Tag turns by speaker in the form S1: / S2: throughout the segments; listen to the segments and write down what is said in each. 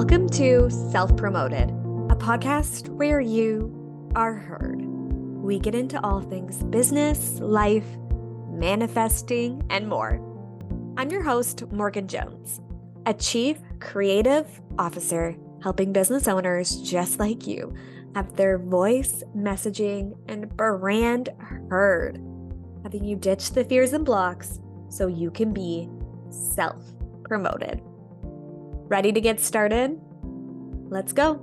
S1: Welcome to Self Promoted, a podcast where you are heard. We get into all things business, life, manifesting, and more. I'm your host, Morgan Jones, a chief creative officer helping business owners just like you have their voice, messaging, and brand heard, having you ditch the fears and blocks so you can be self promoted. Ready to get started? Let's go.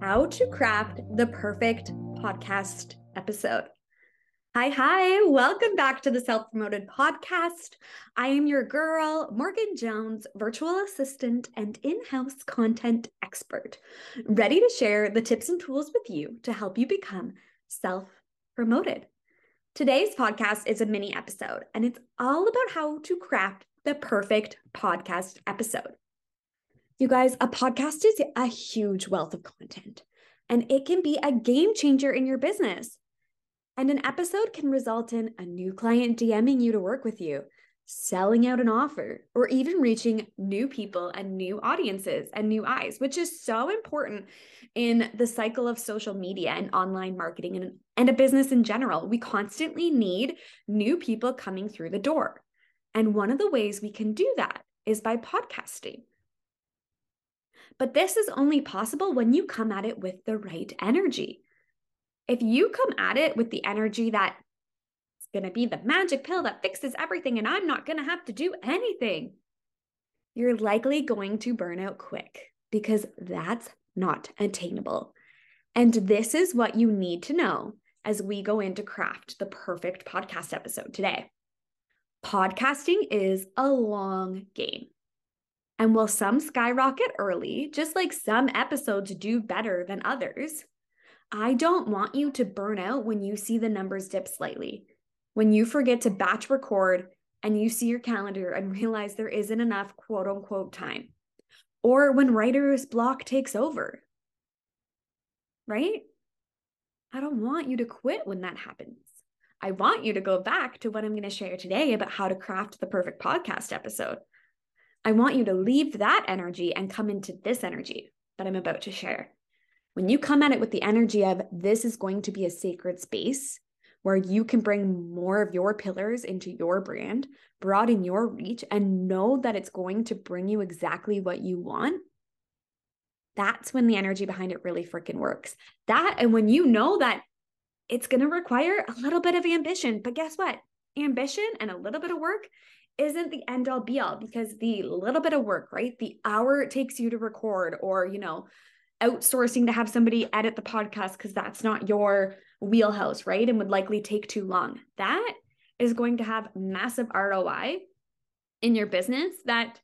S1: How to craft the perfect podcast episode. Hi, hi. Welcome back to the Self Promoted Podcast. I am your girl, Morgan Jones, virtual assistant and in house content expert, ready to share the tips and tools with you to help you become self promoted. Today's podcast is a mini episode, and it's all about how to craft the perfect podcast episode. You guys, a podcast is a huge wealth of content, and it can be a game changer in your business. And an episode can result in a new client DMing you to work with you, selling out an offer, or even reaching new people and new audiences and new eyes, which is so important in the cycle of social media and online marketing and, and a business in general. We constantly need new people coming through the door. And one of the ways we can do that is by podcasting. But this is only possible when you come at it with the right energy. If you come at it with the energy that it's going to be the magic pill that fixes everything and I'm not going to have to do anything, you're likely going to burn out quick because that's not attainable. And this is what you need to know as we go into craft the perfect podcast episode today podcasting is a long game. And while some skyrocket early, just like some episodes do better than others, I don't want you to burn out when you see the numbers dip slightly, when you forget to batch record and you see your calendar and realize there isn't enough quote unquote time, or when writer's block takes over. Right? I don't want you to quit when that happens. I want you to go back to what I'm going to share today about how to craft the perfect podcast episode. I want you to leave that energy and come into this energy that I'm about to share. When you come at it with the energy of this is going to be a sacred space where you can bring more of your pillars into your brand, broaden your reach, and know that it's going to bring you exactly what you want, that's when the energy behind it really freaking works. That, and when you know that it's going to require a little bit of ambition. But guess what? Ambition and a little bit of work isn't the end all be all because the little bit of work, right? The hour it takes you to record or, you know, outsourcing to have somebody edit the podcast because that's not your wheelhouse, right? And would likely take too long. That is going to have massive ROI in your business that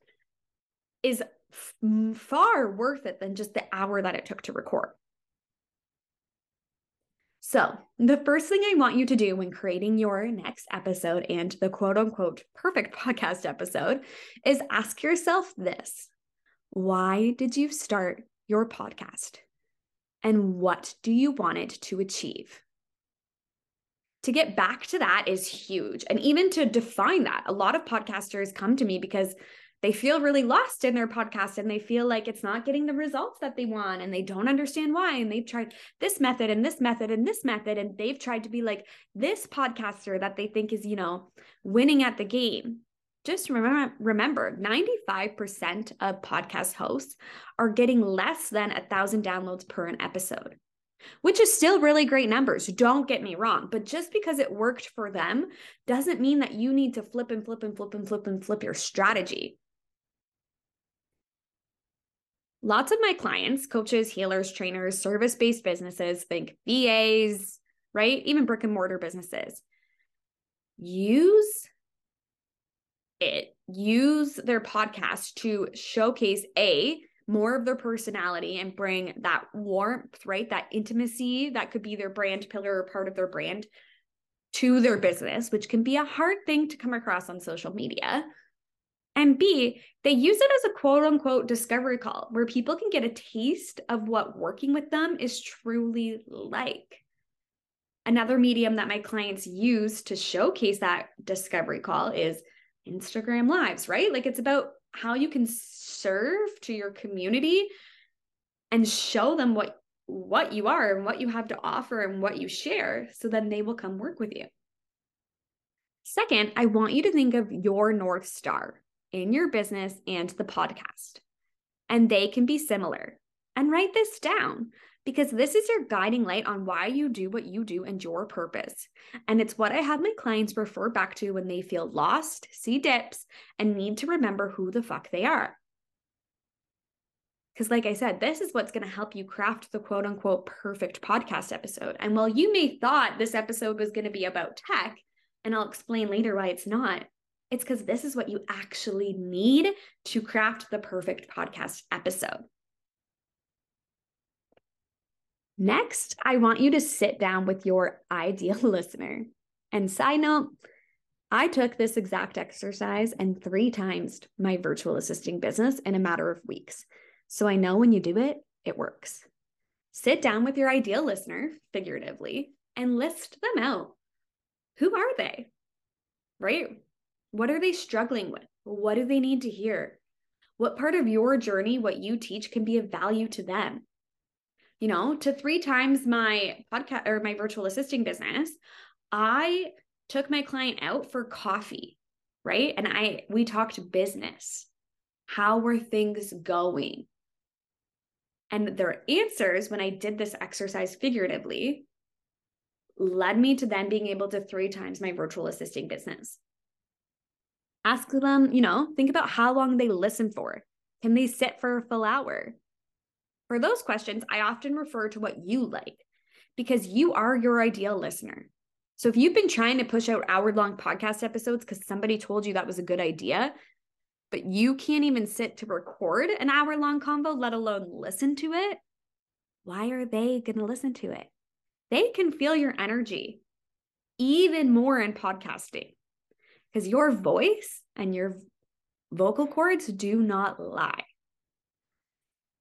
S1: is f- far worth it than just the hour that it took to record. So, the first thing I want you to do when creating your next episode and the quote unquote perfect podcast episode is ask yourself this Why did you start your podcast? And what do you want it to achieve? To get back to that is huge. And even to define that, a lot of podcasters come to me because they feel really lost in their podcast and they feel like it's not getting the results that they want and they don't understand why and they've tried this method and this method and this method and they've tried to be like this podcaster that they think is you know winning at the game just remember remember 95% of podcast hosts are getting less than a thousand downloads per an episode which is still really great numbers. Don't get me wrong. But just because it worked for them doesn't mean that you need to flip and flip and flip and flip and flip your strategy. Lots of my clients, coaches, healers, trainers, service based businesses, think VAs, right? Even brick and mortar businesses, use it, use their podcast to showcase A, more of their personality and bring that warmth, right? That intimacy that could be their brand pillar or part of their brand to their business, which can be a hard thing to come across on social media. And B, they use it as a quote unquote discovery call where people can get a taste of what working with them is truly like. Another medium that my clients use to showcase that discovery call is Instagram lives, right? Like it's about how you can serve to your community and show them what what you are and what you have to offer and what you share so then they will come work with you. Second, I want you to think of your North Star in your business and the podcast. And they can be similar. And write this down because this is your guiding light on why you do what you do and your purpose. And it's what I have my clients refer back to when they feel lost, see dips, and need to remember who the fuck they are. Because, like I said, this is what's going to help you craft the quote unquote perfect podcast episode. And while you may thought this episode was going to be about tech, and I'll explain later why it's not, it's because this is what you actually need to craft the perfect podcast episode. Next, I want you to sit down with your ideal listener. And side note, I took this exact exercise and three times my virtual assisting business in a matter of weeks. So I know when you do it, it works. Sit down with your ideal listener, figuratively, and list them out. Who are they? Right? What are they struggling with? What do they need to hear? What part of your journey, what you teach, can be of value to them? You know, to three times my podcast or my virtual assisting business, I took my client out for coffee, right? And I we talked business. How were things going? And their answers, when I did this exercise figuratively, led me to then being able to three times my virtual assisting business. Ask them, you know, think about how long they listen for. Can they sit for a full hour? For those questions, I often refer to what you like because you are your ideal listener. So if you've been trying to push out hour long podcast episodes because somebody told you that was a good idea, but you can't even sit to record an hour long convo, let alone listen to it, why are they going to listen to it? They can feel your energy even more in podcasting because your voice and your vocal cords do not lie.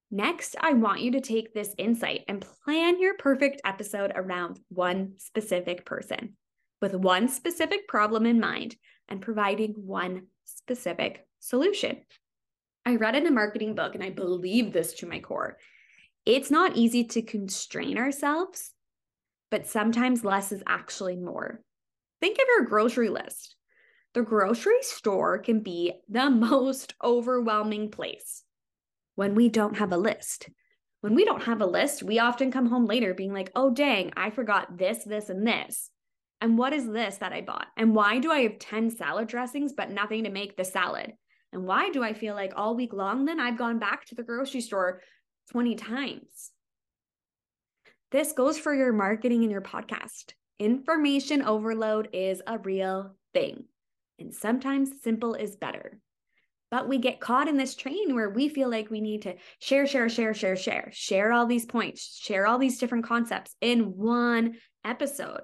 S1: Next, I want you to take this insight and plan your perfect episode around one specific person with one specific problem in mind and providing one specific solution. I read in a marketing book, and I believe this to my core. It's not easy to constrain ourselves, but sometimes less is actually more. Think of your grocery list. The grocery store can be the most overwhelming place when we don't have a list. When we don't have a list, we often come home later being like, oh, dang, I forgot this, this, and this. And what is this that I bought? And why do I have 10 salad dressings, but nothing to make the salad? And why do I feel like all week long then I've gone back to the grocery store 20 times? This goes for your marketing and your podcast. Information overload is a real thing. And sometimes simple is better. But we get caught in this train where we feel like we need to share, share, share, share, share, share all these points, share all these different concepts in one episode,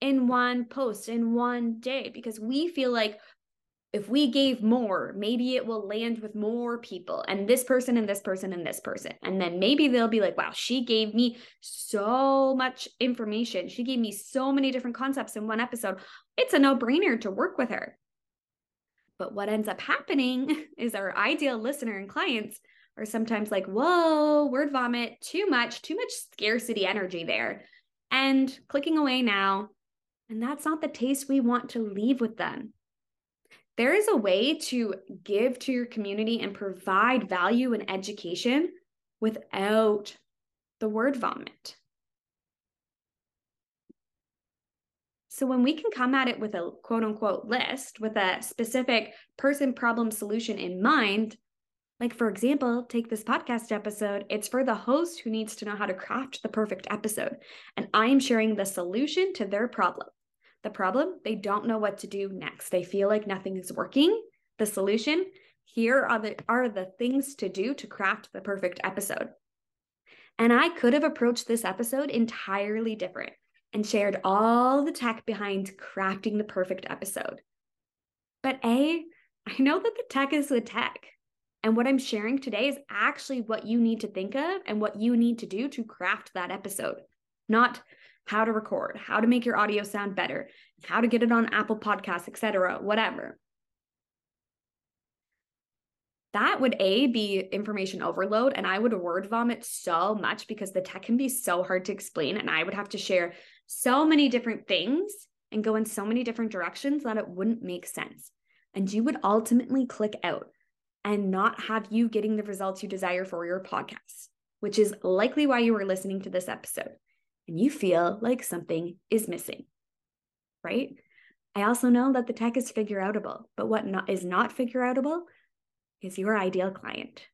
S1: in one post, in one day, because we feel like if we gave more, maybe it will land with more people and this person and this person and this person. And then maybe they'll be like, wow, she gave me so much information. She gave me so many different concepts in one episode. It's a no brainer to work with her. But what ends up happening is our ideal listener and clients are sometimes like, whoa, word vomit, too much, too much scarcity energy there, and clicking away now. And that's not the taste we want to leave with them there is a way to give to your community and provide value and education without the word vomit. So, when we can come at it with a quote unquote list with a specific person, problem, solution in mind, like for example, take this podcast episode, it's for the host who needs to know how to craft the perfect episode. And I'm sharing the solution to their problem. The problem, they don't know what to do next. They feel like nothing is working. The solution, here are the are the things to do to craft the perfect episode. And I could have approached this episode entirely different and shared all the tech behind crafting the perfect episode. But A, I know that the tech is the tech. And what I'm sharing today is actually what you need to think of and what you need to do to craft that episode, not how to record, how to make your audio sound better, how to get it on Apple Podcasts, etc., whatever. that would a be information overload and i would word vomit so much because the tech can be so hard to explain and i would have to share so many different things and go in so many different directions that it wouldn't make sense and you would ultimately click out and not have you getting the results you desire for your podcast which is likely why you are listening to this episode and you feel like something is missing right i also know that the tech is figure outable but what not, is not figure outable is your ideal client.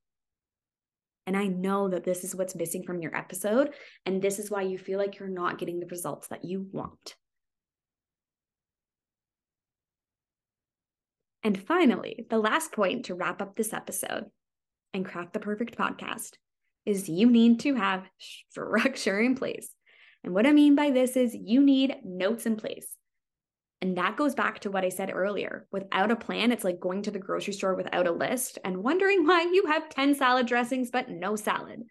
S1: And I know that this is what's missing from your episode. And this is why you feel like you're not getting the results that you want. And finally, the last point to wrap up this episode and craft the perfect podcast is you need to have structure in place. And what I mean by this is you need notes in place. And that goes back to what I said earlier. Without a plan, it's like going to the grocery store without a list and wondering why you have 10 salad dressings but no salad.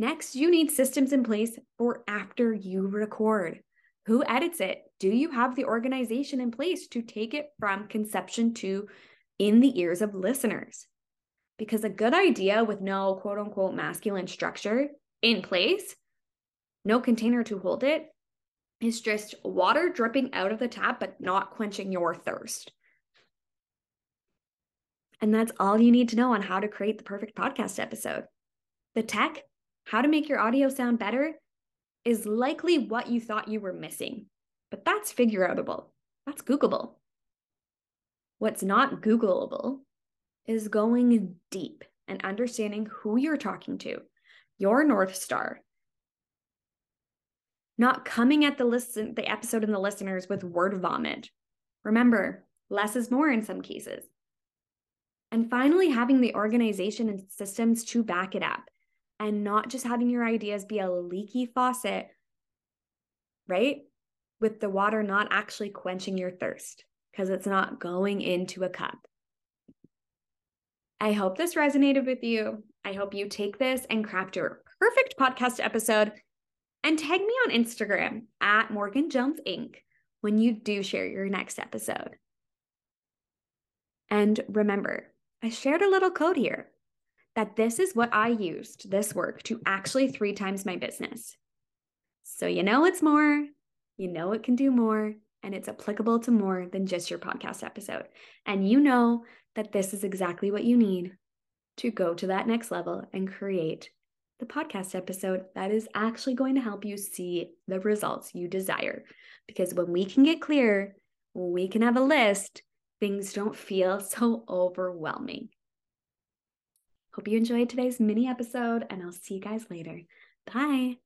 S1: Next, you need systems in place for after you record. Who edits it? Do you have the organization in place to take it from conception to in the ears of listeners? Because a good idea with no quote unquote masculine structure in place, no container to hold it. it, is just water dripping out of the tap, but not quenching your thirst. And that's all you need to know on how to create the perfect podcast episode. The tech, how to make your audio sound better, is likely what you thought you were missing, but that's figure outable. That's Googleable. What's not Googleable is going deep and understanding who you're talking to, your North Star, not coming at the listen the episode and the listeners with word vomit. Remember, less is more in some cases. And finally, having the organization and systems to back it up and not just having your ideas be a leaky faucet, right? With the water not actually quenching your thirst because it's not going into a cup. I hope this resonated with you. I hope you take this and craft your perfect podcast episode and tag me on Instagram at Morgan Jones Inc. when you do share your next episode. And remember, I shared a little code here that this is what I used this work to actually three times my business. So you know it's more, you know it can do more, and it's applicable to more than just your podcast episode. And you know that this is exactly what you need to go to that next level and create the podcast episode that is actually going to help you see the results you desire. Because when we can get clear, we can have a list, things don't feel so overwhelming. Hope you enjoyed today's mini episode, and I'll see you guys later. Bye.